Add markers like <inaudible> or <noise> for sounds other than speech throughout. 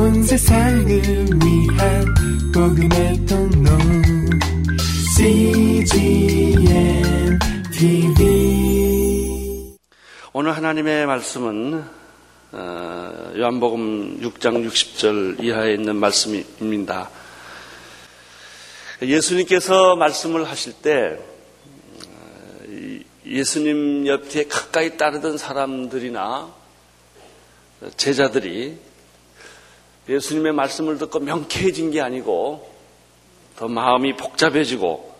온 세상을 위한 복음의 통로 CGM TV 오늘 하나님의 말씀은 어, 요한복음 6장 60절 이하에 있는 말씀입니다. 예수님께서 말씀을 하실 때 어, 예수님 옆에 가까이 따르던 사람들이나 제자들이 예수님의 말씀을 듣고 명쾌해진 게 아니고 더 마음이 복잡해지고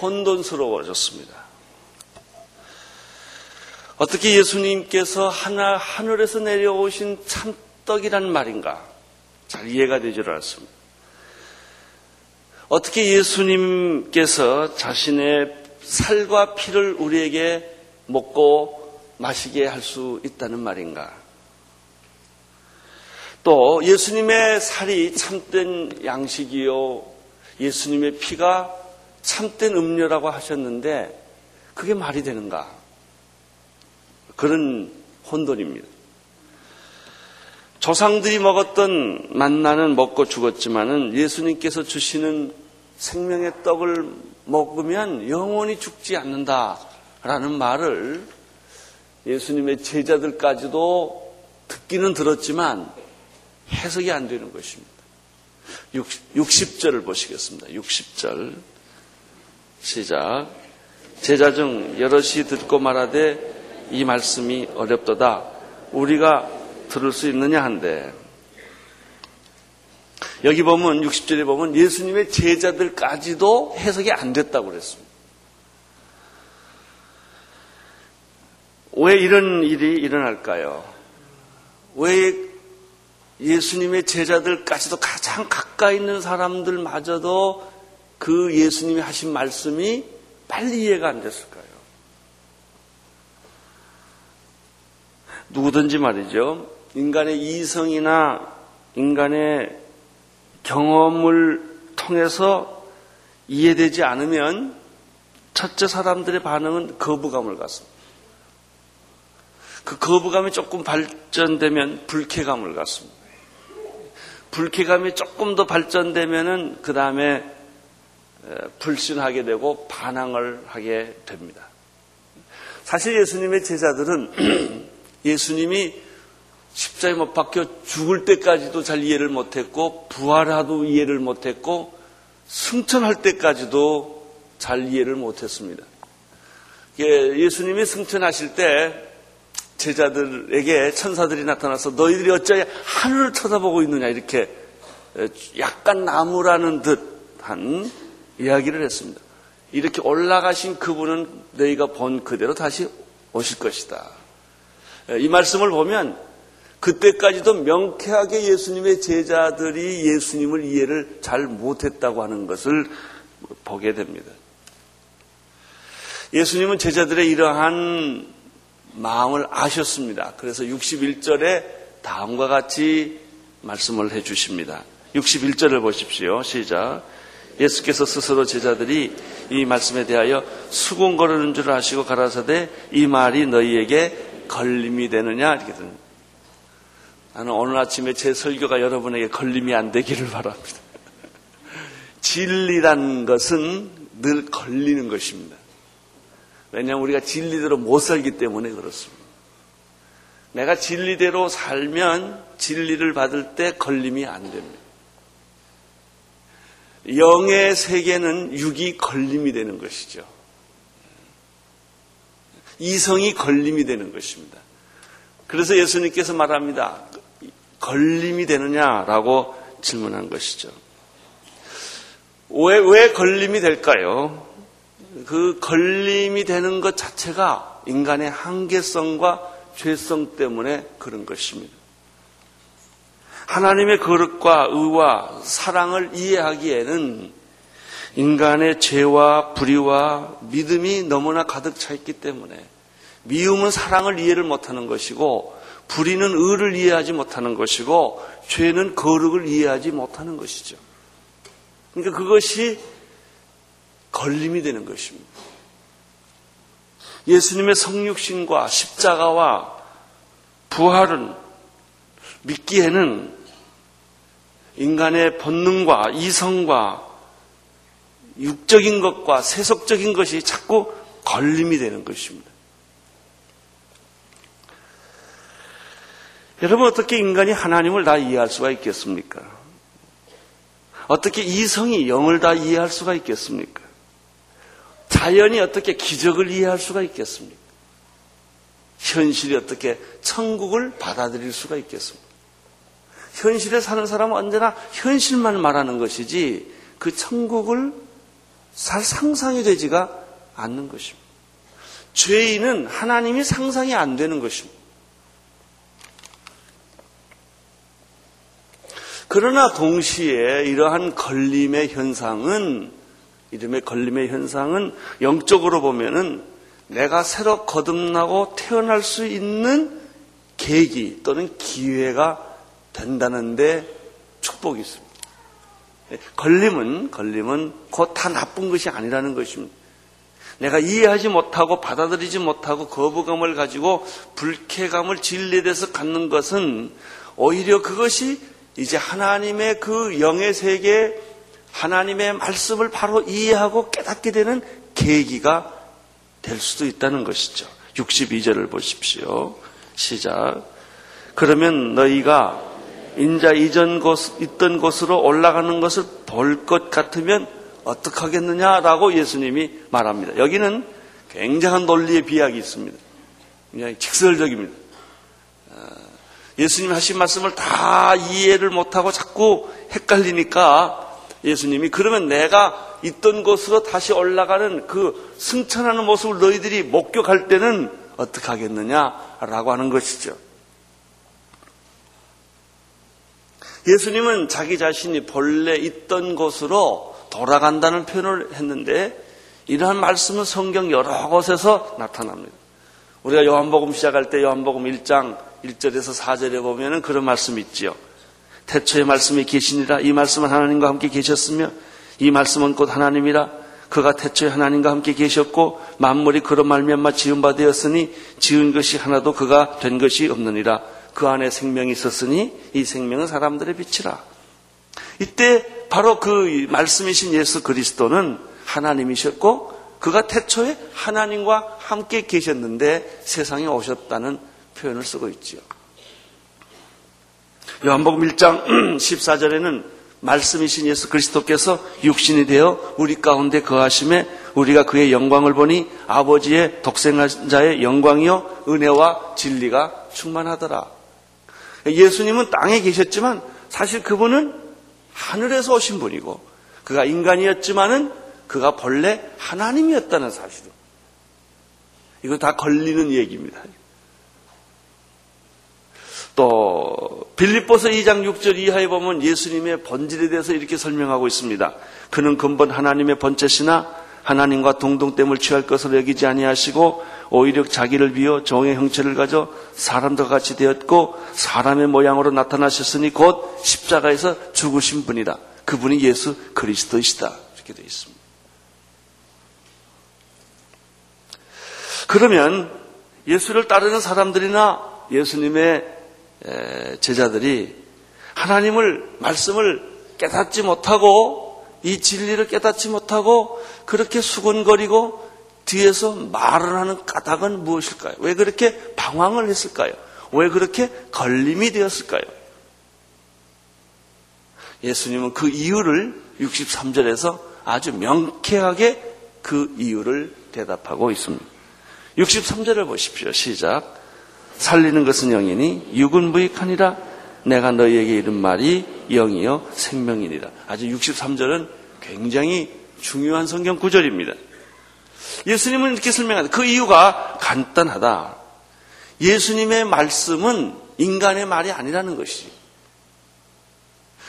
혼돈스러워졌습니다. 어떻게 예수님께서 하나, 하늘에서 내려오신 참떡이란 말인가? 잘 이해가 되질 않습니다. 어떻게 예수님께서 자신의 살과 피를 우리에게 먹고 마시게 할 수 있다는 말인가? 또 예수님의 살이 참된 양식이요. 예수님의 피가 참된 음료라고 하셨는데 그게 말이 되는가? 그런 혼돈입니다. 조상들이 먹었던 만나는 먹고 죽었지만은 예수님께서 주시는 생명의 떡을 먹으면 영원히 죽지 않는다라는 말을 예수님의 제자들까지도 듣기는 들었지만 해석이 안 되는 것입니다. 60 절을 보시겠습니다. 60절. 시작. 제자 중 여럿이 듣고 말하되 이 말씀이 어렵도다. 우리가 들을 수 있느냐 한데. 여기 보면 60절에 보면 예수님의 제자들까지도 해석이 안 됐다고 그랬습니다. 왜 이런 일이 일어날까요? 왜 예수님의 제자들까지도 가장 가까이 있는 사람들마저도 그 예수님이 하신 말씀이 빨리 이해가 안 됐을까요? 누구든지 말이죠. 인간의 이성이나 인간의 경험을 통해서 이해되지 않으면 첫째 사람들의 반응은 거부감을 갖습니다. 그 거부감이 조금 발전되면 불쾌감을 갖습니다. 불쾌감이 조금 더 발전되면은 그 다음에 불신하게 되고 반항을 하게 됩니다. 사실 예수님의 제자들은 <clears throat> 예수님이 십자에 못 박혀 죽을 때까지도 잘 이해를 못했고 부활하도 이해를 못했고 승천할 때까지도 잘 이해를 못했습니다. 예수님이 승천하실 때 제자들에게 천사들이 나타나서 너희들이 어찌 하늘을 쳐다보고 있느냐 이렇게 약간 나무라는 듯한 이야기를 했습니다. 이렇게 올라가신 그분은 너희가 본 그대로 다시 오실 것이다. 이 말씀을 보면 그때까지도 명쾌하게 예수님의 제자들이 예수님을 이해를 잘 못했다고 하는 것을 보게 됩니다. 예수님은 제자들의 이러한 마음을 아셨습니다. 그래서 61절에 다음과 같이 말씀을 해 주십니다. 61절을 보십시오. 시작. 예수께서 스스로 제자들이 이 말씀에 대하여 수군거르는 줄 아시고 가라사대 이 말이 너희에게 걸림이 되느냐 이렇게 든 나는 오늘 아침에 제 설교가 여러분에게 걸림이 안 되기를 바랍니다. <laughs> 진리란 것은 늘 걸리는 것입니다. 왜냐하면 우리가 진리대로 못 살기 때문에 그렇습니다. 내가 진리대로 살면 진리를 받을 때 걸림이 안 됩니다. 영의 세계는 육이 걸림이 되는 것이죠. 이성이 걸림이 되는 것입니다. 그래서 예수님께서 말합니다. 걸림이 되느냐라고 질문한 것이죠. 왜, 왜 걸림이 될까요? 그 걸림이 되는 것 자체가 인간의 한계성과 죄성 때문에 그런 것입니다. 하나님의 거룩과 의와 사랑을 이해하기에는 인간의 죄와 불의와 믿음이 너무나 가득 차 있기 때문에 미움은 사랑을 이해를 못하는 것이고 불의는 의를 이해하지 못하는 것이고 죄는 거룩을 이해하지 못하는 것이죠. 그러니까 그것이 걸림이 되는 것입니다. 예수님의 성육신과 십자가와 부활은 믿기에는 인간의 본능과 이성과 육적인 것과 세속적인 것이 자꾸 걸림이 되는 것입니다. 여러분 어떻게 인간이 하나님을 다 이해할 수가 있겠습니까? 어떻게 이성이 영을 다 이해할 수가 있겠습니까? 자연이 어떻게 기적을 이해할 수가 있겠습니까? 현실이 어떻게 천국을 받아들일 수가 있겠습니까? 현실에 사는 사람은 언제나 현실만 말하는 것이지 그 천국을 잘 상상이 되지가 않는 것입니다. 죄인은 하나님이 상상이 안 되는 것입니다. 그러나 동시에 이러한 걸림의 현상은 이름의 걸림의 현상은 영적으로 보면은 내가 새로 거듭나고 태어날 수 있는 계기 또는 기회가 된다는데 축복이 있습니다. 걸림은 걸림은 곧 다 나쁜 것이 아니라는 것입니다. 내가 이해하지 못하고 받아들이지 못하고 거부감을 가지고 불쾌감을 진리에 대해서 갖는 것은 오히려 그것이 이제 하나님의 그 영의 세계, 하나님의 말씀을 바로 이해하고 깨닫게 되는 계기가 될 수도 있다는 것이죠. 62절을 보십시오. 시작. 그러면 너희가 인자 이전 곳, 있던 곳으로 올라가는 것을 볼 것 같으면 어떡하겠느냐라고 예수님이 말합니다. 여기는 굉장한 논리의 비약이 있습니다. 그냥 직설적입니다. 예수님 하신 말씀을 다 이해를 못하고 자꾸 헷갈리니까 예수님이 그러면 내가 있던 곳으로 다시 올라가는 그 승천하는 모습을 너희들이 목격할 때는 어떻게 하겠느냐라고 하는 것이죠. 예수님은 자기 자신이 본래 있던 곳으로 돌아간다는 표현을 했는데 이러한 말씀은 성경 여러 곳에서 나타납니다. 우리가 요한복음 시작할 때 요한복음 1장 1절에서 4절에 보면은 그런 말씀이 있지요. 태초에 말씀이 계시니라. 이 말씀은 하나님과 함께 계셨으며 이 말씀은 곧 하나님이라. 그가 태초에 하나님과 함께 계셨고 만물이 그런 말미암아 지은 바 되었으니 지은 것이 하나도 그가 된 것이 없느니라. 그 안에 생명이 있었으니 이 생명은 사람들의 빛이라. 이때 바로 그 말씀이신 예수 그리스도는 하나님이셨고 그가 태초에 하나님과 함께 계셨는데 세상에 오셨다는 표현을 쓰고 있지요. 요한복음 1장 14절에는 <clears throat> 말씀이신 예수 그리스도께서 육신이 되어 우리 가운데 거하심에 우리가 그의 영광을 보니 아버지의 독생자의 영광이요 은혜와 진리가 충만하더라. 예수님은 땅에 계셨지만 사실 그분은 하늘에서 오신 분이고 그가 인간이었지만은 그가 본래 하나님이었다는 사실을 이거 다 걸리는 얘기입니다. 또 빌립보서 2장 6절 이하에 보면 예수님의 본질에 대해서 이렇게 설명하고 있습니다. 그는 근본 하나님의 본체시나 하나님과 동동됨을 취할 것을 여기지 아니하시고 오히려 자기를 비워 종의 형체를 가져 사람과 같이 되었고 사람의 모양으로 나타나셨으니 곧 십자가에서 죽으신 분이다. 그분이 예수 그리스도이시다. 이렇게 되어 있습니다. 그러면 예수를 따르는 사람들이나 예수님의 제자들이 하나님을 말씀을 깨닫지 못하고 이 진리를 깨닫지 못하고 그렇게 수근거리고 뒤에서 말을 하는 까닭은 무엇일까요? 왜 그렇게 방황을 했을까요? 왜 그렇게 걸림이 되었을까요? 예수님은 그 이유를 63절에서 아주 명쾌하게 그 이유를 대답하고 있습니다. 63절을 보십시오. 시작. 살리는 것은 영이니 육은 무익하니라 내가 너희에게 이른 말이 영이요 생명이니라. 아주 63절은 굉장히 중요한 성경 구절입니다. 예수님은 이렇게 설명합니다. 그 이유가 간단하다. 예수님의 말씀은 인간의 말이 아니라는 것이지.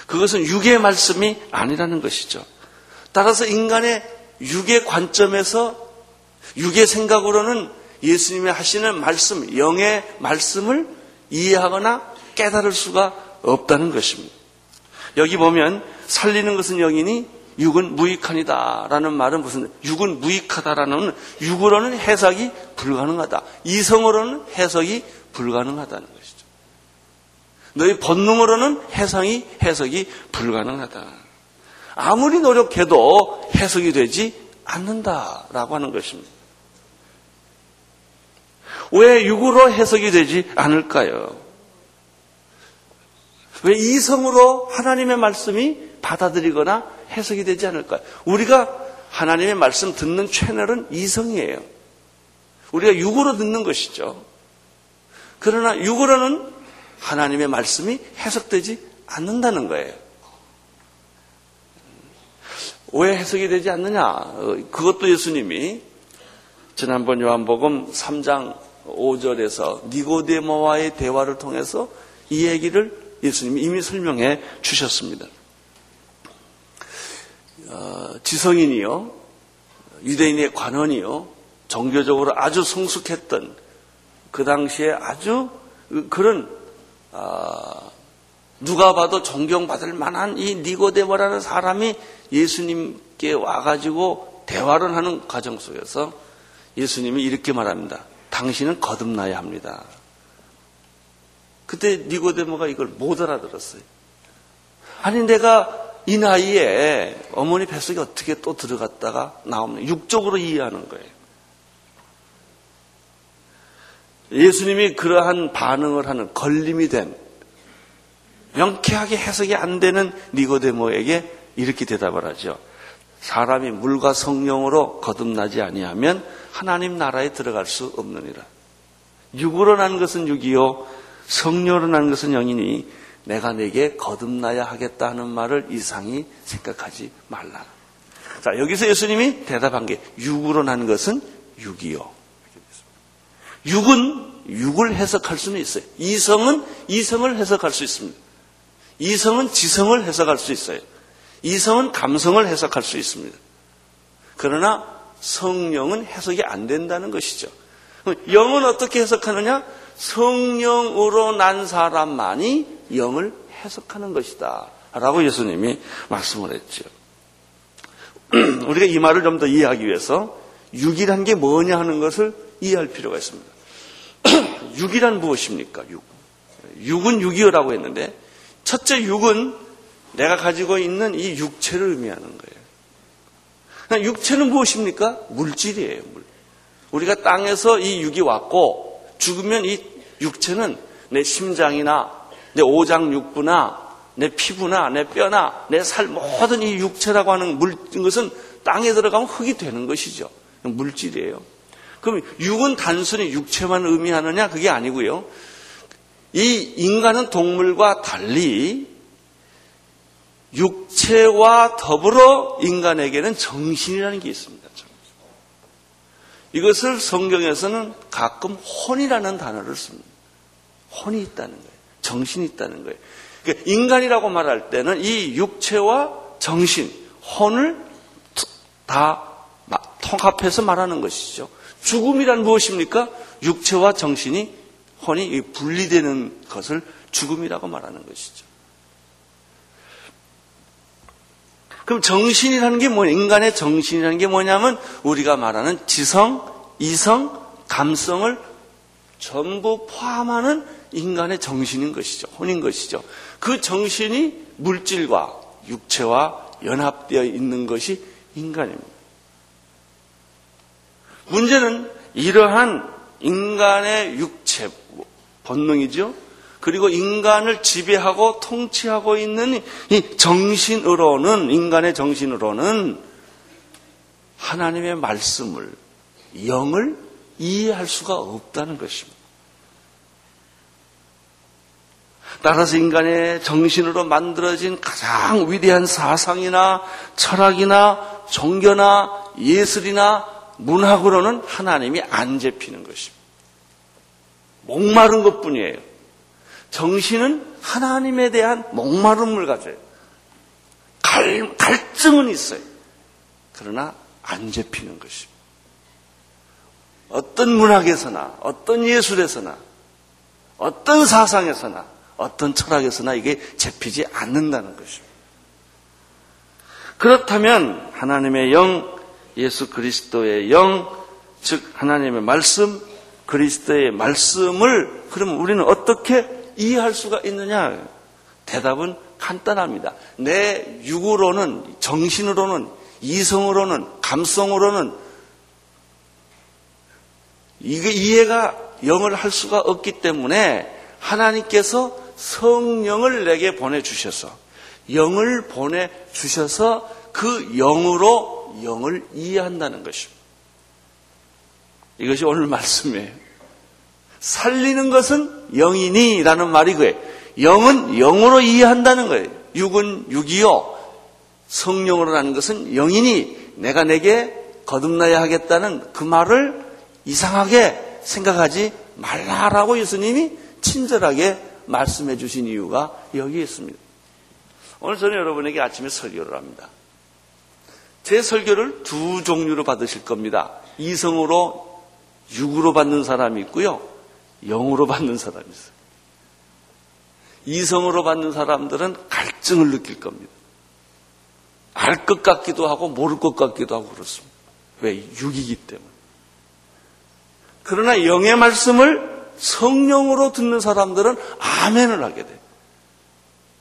그것은 육의 말씀이 아니라는 것이죠. 따라서 인간의 육의 관점에서 육의 생각으로는 예수님이 하시는 말씀, 영의 말씀을 이해하거나 깨달을 수가 없다는 것입니다. 여기 보면 살리는 것은 영이니 육은 무익하니다라는 말은 무슨 육은 무익하다라는 육으로는 해석이 불가능하다. 이성으로는 해석이 불가능하다는 것이죠. 너희 본능으로는 해상이 해석이 불가능하다. 아무리 노력해도 해석이 되지 않는다라고 하는 것입니다. 왜 육으로 해석이 되지 않을까요? 왜 이성으로 하나님의 말씀이 받아들이거나 해석이 되지 않을까요? 우리가 하나님의 말씀 듣는 채널은 이성이에요. 우리가 육으로 듣는 것이죠. 그러나 육으로는 하나님의 말씀이 해석되지 않는다는 거예요. 왜 해석이 되지 않느냐? 어, 그것도 예수님이 지난번 요한복음 3장 5절에서 니고데모와의 대화를 통해서 이 얘기를 예수님이 이미 설명해 주셨습니다. 어, 지성인이요, 유대인의 관원이요, 종교적으로 아주 성숙했던 그 당시에 아주 그런 어, 누가 봐도 존경받을 만한 이 니고데모라는 사람이 예수님께 와가지고 대화를 하는 과정 속에서 예수님이 이렇게 말합니다. 당신은 거듭나야 합니다. 그때 니고데모가 이걸 못 알아들었어요. 아니 내가 이 나이에 어머니 뱃속에 어떻게 또 들어갔다가 나오면 육적으로 이해하는 거예요. 예수님이 그러한 반응을 하는 걸림이 된 명쾌하게 해석이 안 되는 니고데모에게 이렇게 대답을 하죠. 사람이 물과 성령으로 거듭나지 아니하면 하나님 나라에 들어갈 수 없느니라. 육으로 난 것은 육이요 성령으로 난 것은 영이니 내가 내게 거듭나야 하겠다 하는 말을 이상히 생각하지 말라. 자, 여기서 예수님이 대답한 게 육으로 난 것은 육이요. 육은 육을 해석할 수는 있어요. 이성은 이성을 해석할 수 있습니다. 이성은 지성을 해석할 수 있어요. 이성은 감성을 해석할 수 있습니다. 그러나 성령은 해석이 안 된다는 것이죠. 영은 어떻게 해석하느냐? 성령으로 난 사람만이 영을 해석하는 것이다. 라고 예수님이 말씀을 했죠. <clears throat> 우리가 이 말을 좀 더 이해하기 위해서 육이란 게 뭐냐 하는 것을 이해할 필요가 있습니다. <clears throat> 육이란 무엇입니까? 육. 육은 육이요라고 했는데 첫째 육은 내가 가지고 있는 이 육체를 의미하는 거예요. 육체는 무엇입니까? 물질이에요. 물. 우리가 땅에서 이 육이 왔고 죽으면 이 육체는 내 심장이나 내 오장육부나 내 피부나 내 뼈나 내 살 모든 이 육체라고 하는 물 것은 땅에 들어가면 흙이 되는 것이죠. 물질이에요. 그럼 육은 단순히 육체만 의미하느냐? 그게 아니고요. 이 인간은 동물과 달리 육체와 더불어 인간에게는 정신이라는 게 있습니다. 이것을 성경에서는 가끔 혼이라는 단어를 씁니다. 혼이 있다는 거예요. 정신이 있다는 거예요. 그러니까 인간이라고 말할 때는 이 육체와 정신, 혼을 다 통합해서 말하는 것이죠. 죽음이란 무엇입니까? 육체와 정신이 혼이 분리되는 것을 죽음이라고 말하는 것이죠. 그럼 정신이라는 게 뭐냐? 인간의 정신이라는 게 뭐냐면 우리가 말하는 지성, 이성, 감성을 전부 포함하는 인간의 정신인 것이죠. 혼인 것이죠. 그 정신이 물질과 육체와 연합되어 있는 것이 인간입니다. 문제는 이러한 인간의 육체 본능이죠. 그리고 인간을 지배하고 통치하고 있는 이 정신으로는 인간의 정신으로는 하나님의 말씀을 영을 이해할 수가 없다는 것입니다. 따라서 인간의 정신으로 만들어진 가장 위대한 사상이나 철학이나 종교나 예술이나 문학으로는 하나님이 안 잡히는 것입니다. 목마른 것 뿐이에요. 정신은 하나님에 대한 목마름을 가져요. 갈, 갈증은 있어요. 그러나 안 잡히는 것입니다. 어떤 문학에서나, 어떤 예술에서나, 어떤 사상에서나, 어떤 철학에서나 이게 잡히지 않는다는 것입니다. 그렇다면 하나님의 영, 예수 그리스도의 영, 즉 하나님의 말씀, 그리스도의 말씀을 그러면 우리는 어떻게 이해할 수가 있느냐? 대답은 간단합니다. 내 육으로는, 정신으로는, 이성으로는, 감성으로는 이게 이해가 영을 할 수가 없기 때문에 하나님께서 성령을 내게 보내주셔서 영을 보내주셔서 그 영으로 영을 이해한다는 것입니다. 이것이 오늘 말씀이에요. 살리는 것은 영이니라는 말이 그예요. 영은 영으로 이해한다는 거예요. 육은 육이요. 성령으로라는 것은 영이니 내가 내게 거듭나야 하겠다는 그 말을 이상하게 생각하지 말라라고 예수님이 친절하게 말씀해 주신 이유가 여기에 있습니다. 오늘 저는 여러분에게 아침에 설교를 합니다. 제 설교를 두 종류로 받으실 겁니다. 이성으로 육으로 받는 사람이 있고요. 영으로 받는 사람이 있어요. 이성으로 받는 사람들은 갈증을 느낄 겁니다. 알 것 같기도 하고 모를 것 같기도 하고 그렇습니다. 왜? 육이기 때문에. 그러나 영의 말씀을 성령으로 듣는 사람들은 아멘을 하게 돼.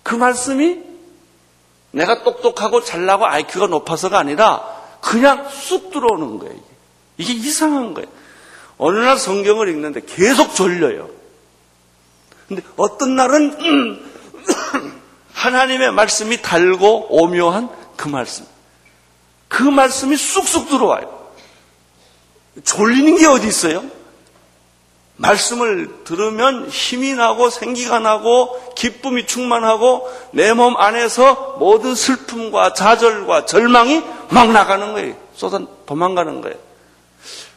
그 말씀이 내가 똑똑하고 잘나고 IQ가 높아서가 아니라 그냥 쑥 들어오는 거예요. 이게 이상한 거예요. 어느 날 성경을 읽는데 계속 졸려요. 근데 어떤 날은 <clears throat> 하나님의 말씀이 달고 오묘한 그 말씀. 그 말씀이 쑥쑥 들어와요. 졸리는 게 어디 있어요? 말씀을 들으면 힘이 나고 생기가 나고 기쁨이 충만하고 내 몸 안에서 모든 슬픔과 좌절과 절망이 막 나가는 거예요. 쏟아 도망가는 거예요.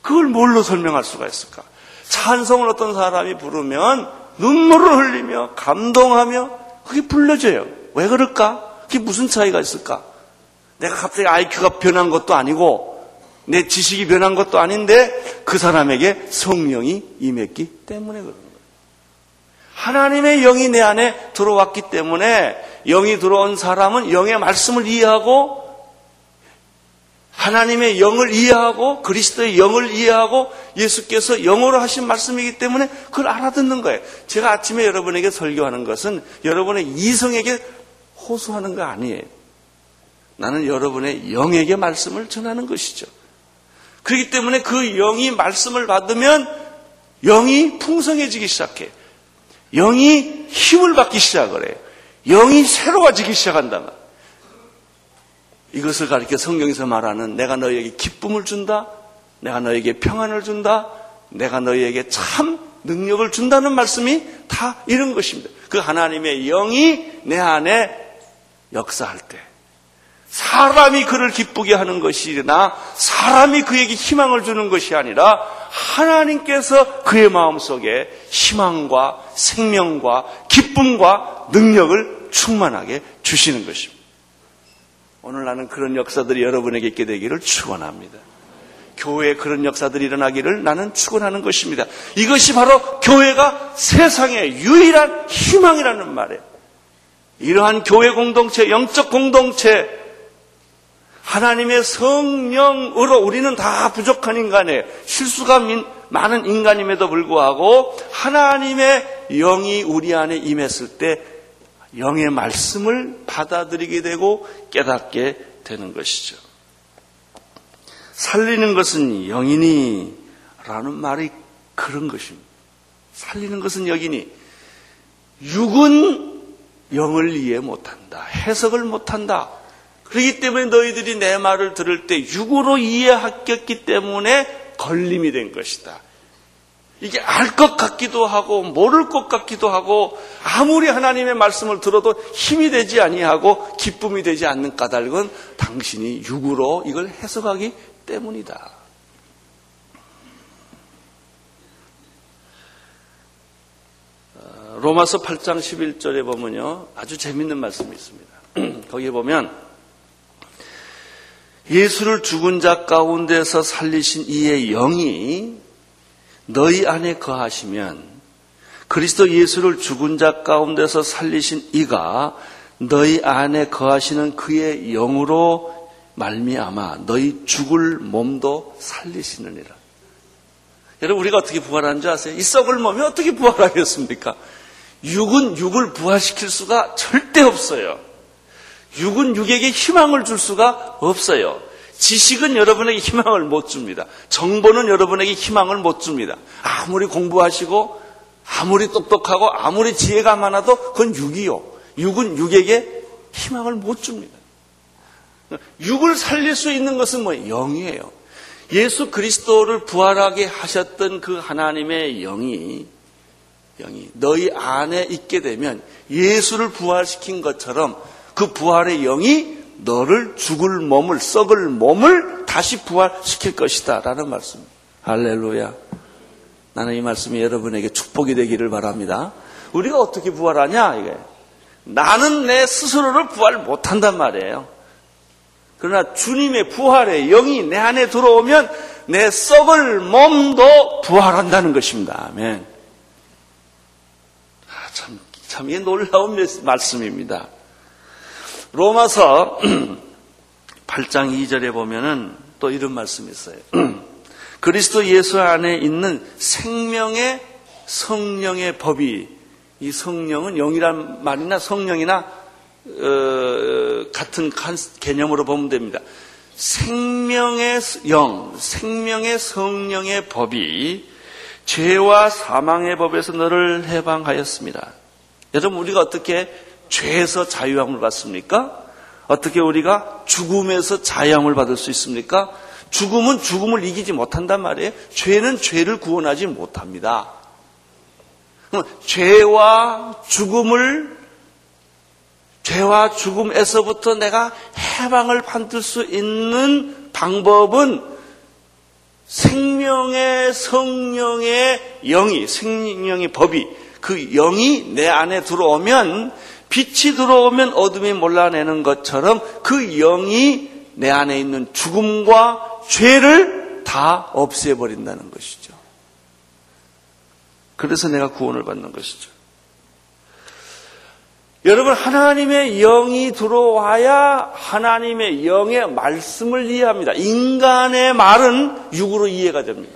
그걸 뭘로 설명할 수가 있을까? 찬송을 어떤 사람이 부르면 눈물을 흘리며 감동하며 그게 불려져요. 왜 그럴까? 그게 무슨 차이가 있을까? 내가 갑자기 IQ가 변한 것도 아니고 내 지식이 변한 것도 아닌데 그 사람에게 성령이 임했기 때문에 그런 거예요. 하나님의 영이 내 안에 들어왔기 때문에 영이 들어온 사람은 영의 말씀을 이해하고 하나님의 영을 이해하고 그리스도의 영을 이해하고 예수께서 영어로 하신 말씀이기 때문에 그걸 알아듣는 거예요. 제가 아침에 여러분에게 설교하는 것은 여러분의 이성에게 호소하는 거 아니에요. 나는 여러분의 영에게 말씀을 전하는 것이죠. 그렇기 때문에 그 영이 말씀을 받으면 영이 풍성해지기 시작해. 영이 힘을 받기 시작을 해요. 영이 새로워지기 시작한다. 이것을 가리켜 성경에서 말하는 내가 너희에게 기쁨을 준다. 내가 너희에게 평안을 준다. 내가 너희에게 참 능력을 준다는 말씀이 다 이런 것입니다. 그 하나님의 영이 내 안에 역사할 때 사람이 그를 기쁘게 하는 것이나 사람이 그에게 희망을 주는 것이 아니라 하나님께서 그의 마음속에 희망과 생명과 기쁨과 능력을 충만하게 주시는 것입니다. 오늘 나는 그런 역사들이 여러분에게 있게 되기를 축원합니다. 교회에 그런 역사들이 일어나기를 나는 축원하는 것입니다. 이것이 바로 교회가 세상의 유일한 희망이라는 말이에요. 이러한 교회 공동체, 영적 공동체, 하나님의 성령으로 우리는 다 부족한 인간이에요. 실수가 많은 인간임에도 불구하고 하나님의 영이 우리 안에 임했을 때 영의 말씀을 받아들이게 되고 깨닫게 되는 것이죠. 살리는 것은 영이니 라는 말이 그런 것입니다. 살리는 것은 영이니 육은 영을 이해 못한다. 해석을 못한다. 그렇기 때문에 너희들이 내 말을 들을 때 육으로 이해했기 때문에 걸림이 된 것이다. 이게 알 것 같기도 하고 모를 것 같기도 하고 아무리 하나님의 말씀을 들어도 힘이 되지 아니하고 기쁨이 되지 않는 까닭은 당신이 육으로 이걸 해석하기 때문이다. 어, 로마서 8장 11절에 보면요. 아주 재밌는 말씀이 있습니다. <clears throat> 거기에 보면 예수를 죽은 자 가운데서 살리신 이의 영이 너희 안에 거하시면 그리스도 예수를 죽은 자 가운데서 살리신 이가 너희 안에 거하시는 그의 영으로 말미암아 너희 죽을 몸도 살리시느니라. 여러분 우리가 어떻게 부활하는 줄 아세요? 이 썩을 몸이 어떻게 부활하겠습니까? 육은 육을 부활시킬 수가 절대 없어요. 육은 육에게 희망을 줄 수가 없어요. 지식은 여러분에게 희망을 못 줍니다. 정보는 여러분에게 희망을 못 줍니다. 아무리 공부하시고 아무리 똑똑하고 아무리 지혜가 많아도 그건 육이요. 육은 육에게 희망을 못 줍니다. 육을 살릴 수 있는 것은 뭐 영이에요. 예수 그리스도를 부활하게 하셨던 그 하나님의 영이 영이 너희 안에 있게 되면 예수를 부활시킨 것처럼 그 부활의 영이 너를 죽을 몸을 썩을 몸을 다시 부활시킬 것이다 라는 말씀. 할렐루야. 나는 이 말씀이 여러분에게 축복이 되기를 바랍니다. 우리가 어떻게 부활하냐 이게. 나는 내 스스로를 부활 못한단 말이에요. 그러나 주님의 부활의 영이 내 안에 들어오면 내 썩을 몸도 부활한다는 것입니다. 아멘. 아, 참, 참, 이 놀라운 말씀입니다. 로마서 <clears throat> 8장 2절에 보면은 또 이런 말씀이 있어요. <clears throat> 그리스도 예수 안에 있는 생명의 성령의 법이 이 성령은 영이란 말이나 성령이나 어, 같은 개념으로 보면 됩니다. 생명의 영, 생명의 성령의 법이 죄와 사망의 법에서 너를 해방하였습니다. 여러분 우리가 어떻게 죄에서 자유함을 받습니까? 어떻게 우리가 죽음에서 자유함을 받을 수 있습니까? 죽음은 죽음을 이기지 못한단 말이에요. 죄는 죄를 구원하지 못합니다. 죄와 죽음을 죄와 죽음에서부터 내가 해방을 받을 수 있는 방법은 생명의 성령의 영이 생명의 법이 그 영이 내 안에 들어오면 빛이 들어오면 어둠이 몰라내는 것처럼 그 영이 내 안에 있는 죽음과 죄를 다 없애버린다는 것이죠. 그래서 내가 구원을 받는 것이죠. 여러분, 하나님의 영이 들어와야 하나님의 영의 말씀을 이해합니다. 인간의 말은 육으로 이해가 됩니다.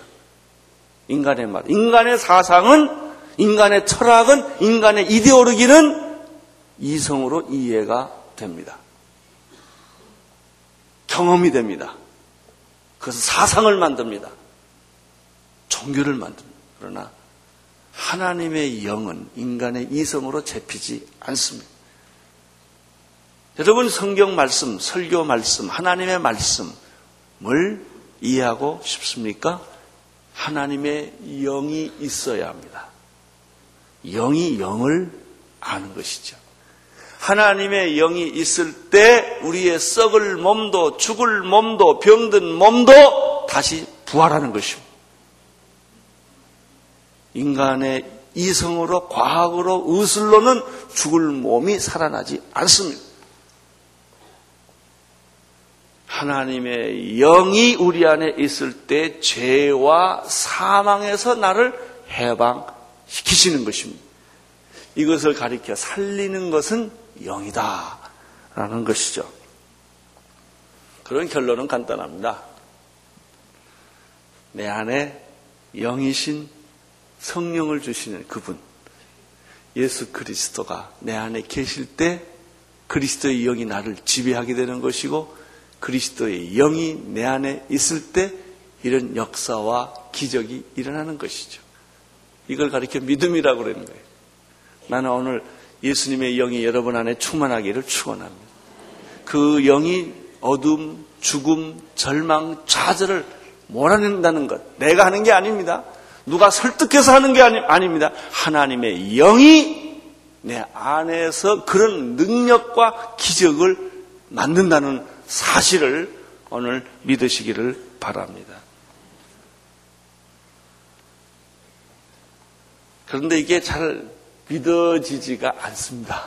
인간의 말. 인간의 사상은, 인간의 철학은, 인간의 이데올로기는 이성으로 이해가 됩니다. 경험이 됩니다. 그래서 사상을 만듭니다. 종교를 만듭니다. 그러나 하나님의 영은 인간의 이성으로 잡히지 않습니다. 여러분 성경 말씀, 설교 말씀, 하나님의 말씀을 이해하고 싶습니까? 하나님의 영이 있어야 합니다. 영이 영을 아는 것이죠. 하나님의 영이 있을 때 우리의 썩을 몸도 죽을 몸도 병든 몸도 다시 부활하는 것입니다. 인간의 이성으로 과학으로 의술로는 죽을 몸이 살아나지 않습니다. 하나님의 영이 우리 안에 있을 때 죄와 사망에서 나를 해방시키시는 것입니다. 이것을 가리켜 살리는 것은 영이다. 라는 것이죠. 그런 결론은 간단합니다. 내 안에 영이신 성령을 주시는 그분, 예수 그리스도가 내 안에 계실 때 그리스도의 영이 나를 지배하게 되는 것이고 그리스도의 영이 내 안에 있을 때 이런 역사와 기적이 일어나는 것이죠. 이걸 가리켜 믿음이라고 그러는 거예요. 나는 오늘 예수님의 영이 여러분 안에 충만하기를 축원합니다. 그 영이 어둠, 죽음, 절망, 좌절을 몰아낸다는 것. 내가 하는 게 아닙니다. 누가 설득해서 하는 게 아니, 아닙니다. 하나님의 영이 내 안에서 그런 능력과 기적을 만든다는 사실을 오늘 믿으시기를 바랍니다. 그런데 이게 잘 믿어지지가 않습니다.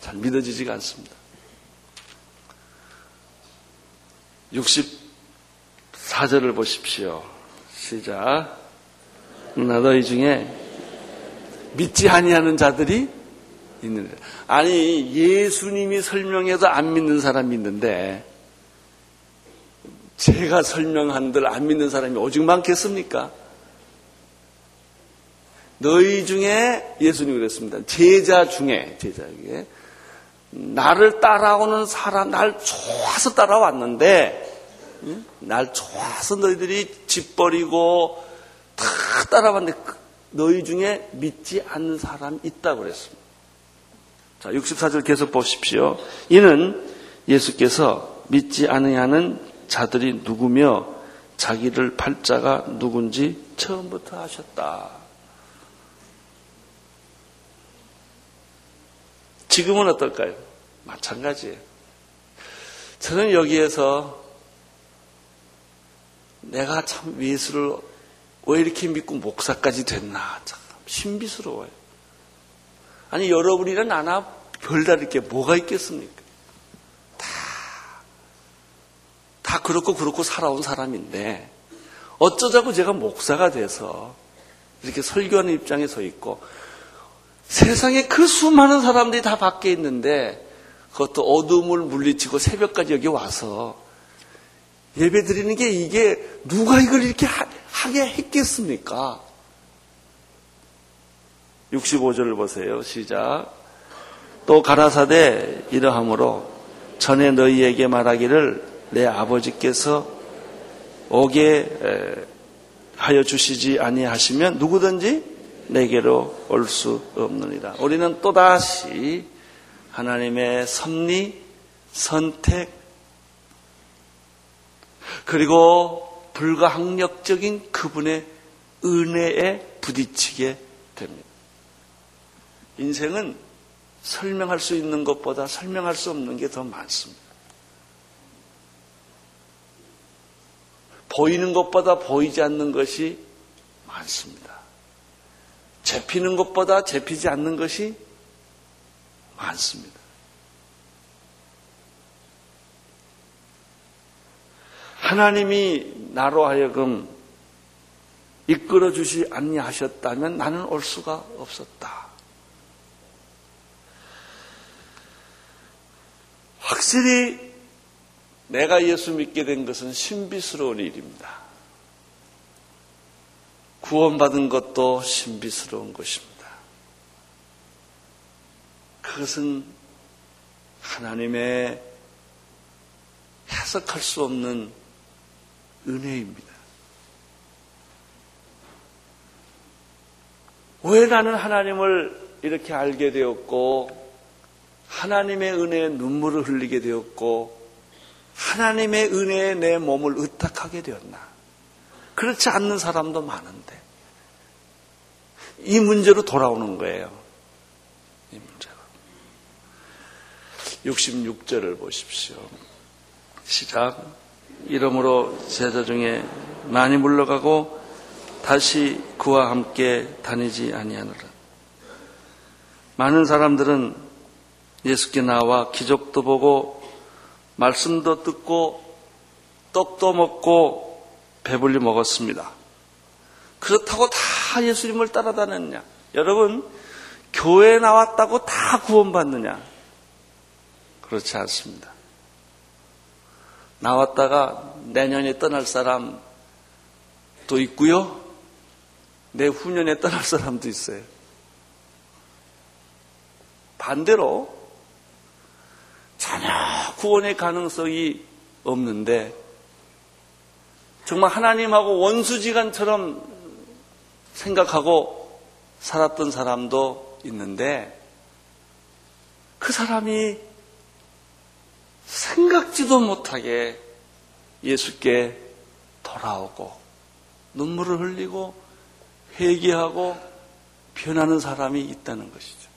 잘 믿어지지가 않습니다. 64절을 보십시오. 시작. 나 너희 중에 믿지 아니하는 자들이 있는데 아니 예수님이 설명해도 안 믿는 사람이 있는데 제가 설명한들 안 믿는 사람이 오직 많겠습니까? 너희 중에 예수님이 그랬습니다. 제자 중에 제자 중에 나를 따라오는 사람 날 좋아서 따라왔는데 날 좋아서 너희들이 집 버리고 다 따라왔는데 그 너희 중에 믿지 않는 사람 있다고 그랬습니다. 자, 64절 계속 보십시오. 이는 예수께서 믿지 않으냐는 자들이 누구며 자기를 팔자가 누군지 처음부터 하셨다. 지금은 어떨까요? 마찬가지예요. 저는 여기에서 내가 참 예수를 왜 이렇게 믿고 목사까지 됐나 참 신비스러워요. 아니 여러분이나 나나 별다를 게 뭐가 있겠습니까? 다, 다 그렇고 그렇고 살아온 사람인데 어쩌자고 제가 목사가 돼서 이렇게 설교하는 입장에 서 있고 세상에 그 수많은 사람들이 다 밖에 있는데 그것도 어둠을 물리치고 새벽까지 여기 와서 예배 드리는 게 이게 누가 이걸 이렇게 하, 게 했겠습니까? 65절을 보세요. 시작. 또 가라사대 이러함으로 전에 너희에게 말하기를 내 아버지께서 오게 하여 주시지 아니하시면 누구든지 내게로 올 수 없느니라. 우리는 또다시 하나님의 섭리, 선택, 그리고 불가항력적인 그분의 은혜에 부딪히게 됩니다. 인생은 설명할 수 있는 것보다 설명할 수 없는 게 더 많습니다. 보이는 것보다 보이지 않는 것이 많습니다. 잡히는 것보다 잡히지 않는 것이 많습니다. 하나님이 나로 하여금 이끌어 주시 아니하셨다면 나는 올 수가 없었다. 확실히 내가 예수 믿게 된 것은 신비스러운 일입니다. 구원받은 것도 신비스러운 것입니다. 그것은 하나님의 해석할 수 없는 은혜입니다. 왜 나는 하나님을 이렇게 알게 되었고, 하나님의 은혜에 눈물을 흘리게 되었고, 하나님의 은혜에 내 몸을 의탁하게 되었나? 그렇지 않는 사람도 많은데, 이 문제로 돌아오는 거예요. 이 문제로. 66절을 보십시오. 시작. 이러므로 제자 중에 많이 물러가고 다시 그와 함께 다니지 아니하느라. 많은 사람들은 예수께 나와 기적도 보고 말씀도 듣고 떡도 먹고 배불리 먹었습니다. 그렇다고 다 예수님을 따라다녔냐? 여러분, 교회 나왔다고 다 구원받느냐? 그렇지 않습니다. 나왔다가 내년에 떠날 사람도 있고요. 내 후년에 떠날 사람도 있어요. 반대로 전혀 구원의 가능성이 없는데 정말 하나님하고 원수지간처럼 생각하고 살았던 사람도 있는데 그 사람이 생각지도 못하게 예수께 돌아오고 눈물을 흘리고 회개하고 변하는 사람이 있다는 것이죠.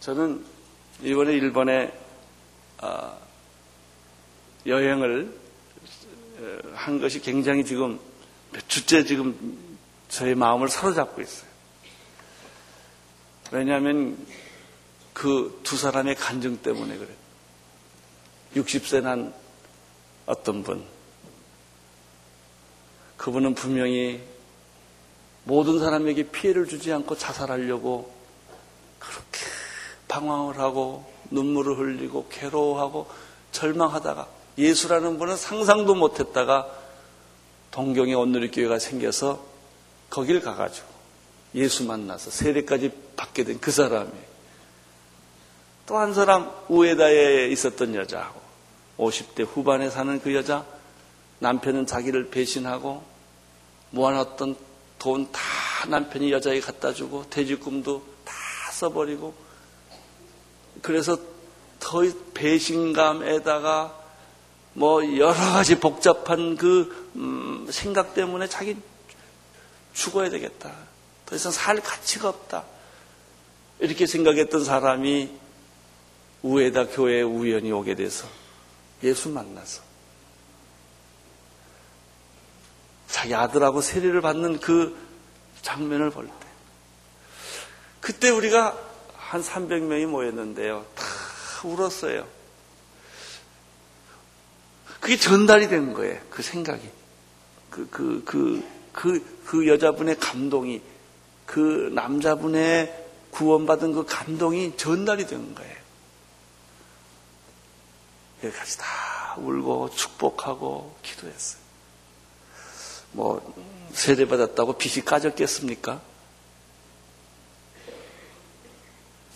저는 이번에 일본에 아, 여행을 어, 한 것이 굉장히 지금 몇 주째 지금 저의 마음을 사로잡고 있어요. 왜냐하면 그 두 사람의 간증 때문에 그래. 60세 난 어떤 분. 그분은 분명히 모든 사람에게 피해를 주지 않고 자살하려고 그렇게 방황을 하고 눈물을 흘리고 괴로워하고 절망하다가 예수라는 분은 상상도 못했다가 동경에 온누리 교회가 생겨서 거길 가가지고 예수 만나서 세례까지 받게 된 그 사람이 또 한 사람 우에다에 있었던 여자하고 50대 후반에 사는 그 여자 남편은 자기를 배신하고 모아놨던 돈 다 남편이 여자에게 갖다 주고 퇴직금도 다 써버리고 그래서 더 배신감에다가 뭐 여러 가지 복잡한 그 음, 생각 때문에 자기 죽어야 되겠다. 더 이상 살 가치가 없다. 이렇게 생각했던 사람이 우에다 교회에 우연히 오게 돼서 예수 만나서 자기 아들하고 세례를 받는 그 장면을 볼 때, 그때 우리가 한 300명이 모였는데요. 다 울었어요. 그게 전달이 된 거예요. 그 생각이. 그, 그, 그, 그, 그 여자분의 감동이, 그 남자분의 구원받은 그 감동이 전달이 된 거예요. 여기까지 다 울고 축복하고 기도했어요. 뭐, 세례받았다고 빚이 까졌겠습니까?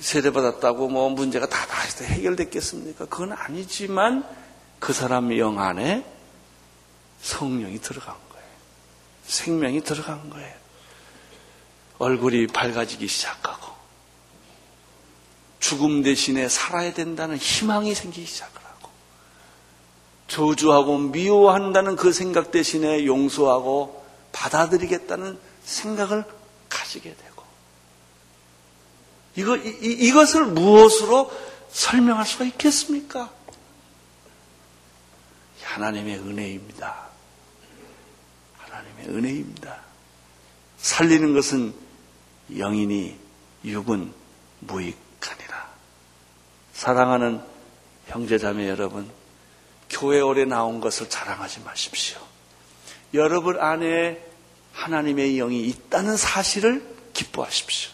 세례받았다고 뭐 문제가 다 다시 해결됐겠습니까? 그건 아니지만 그 사람 영 안에 성령이 들어간 거예요. 생명이 들어간 거예요. 얼굴이 밝아지기 시작하고 죽음 대신에 살아야 된다는 희망이 생기기 시작하고 저주하고 미워한다는 그 생각 대신에 용서하고 받아들이겠다는 생각을 가지게 되고 이거, 이, 이것을 무엇으로 설명할 수가 있겠습니까? 하나님의 은혜입니다. 하나님의 은혜입니다. 살리는 것은 영이니 육은 무익하니라. 사랑하는 형제자매 여러분, 교회 오래 나온 것을 자랑하지 마십시오. 여러분 안에 하나님의 영이 있다는 사실을 기뻐하십시오.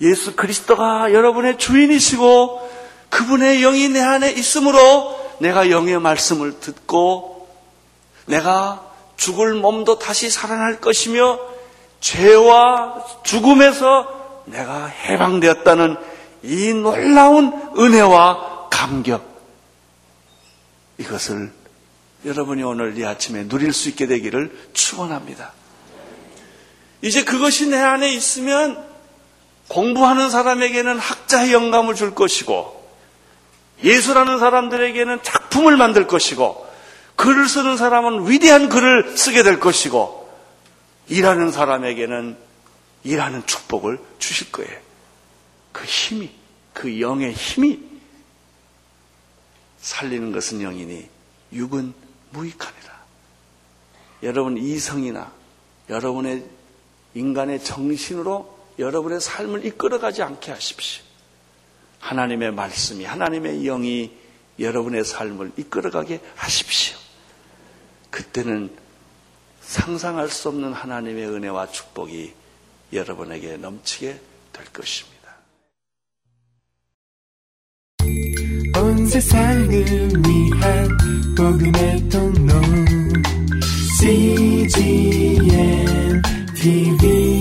예수 그리스도가 여러분의 주인이시고 그분의 영이 내 안에 있으므로 내가 영의 말씀을 듣고 내가 죽을 몸도 다시 살아날 것이며 죄와 죽음에서 내가 해방되었다는 이 놀라운 은혜와 감격 이것을 여러분이 오늘 이 아침에 누릴 수 있게 되기를 축원합니다. 이제 그것이 내 안에 있으면 공부하는 사람에게는 학자의 영감을 줄 것이고 예수라는 사람들에게는 작품을 만들 것이고 글을 쓰는 사람은 위대한 글을 쓰게 될 것이고 일하는 사람에게는 일하는 축복을 주실 거예요. 그 힘이 그 영의 힘이 살리는 것은 영이니 육은 무익하니라. 여러분 이성이나 여러분의 인간의 정신으로 여러분의 삶을 이끌어가지 않게 하십시오. 하나님의 말씀이, 하나님의 영이 여러분의 삶을 이끌어가게 하십시오. 그때는 상상할 수 없는 하나님의 은혜와 축복이 여러분에게 넘치게 될 것입니다. 온 세상을 위한 복음의 통로 CGM TV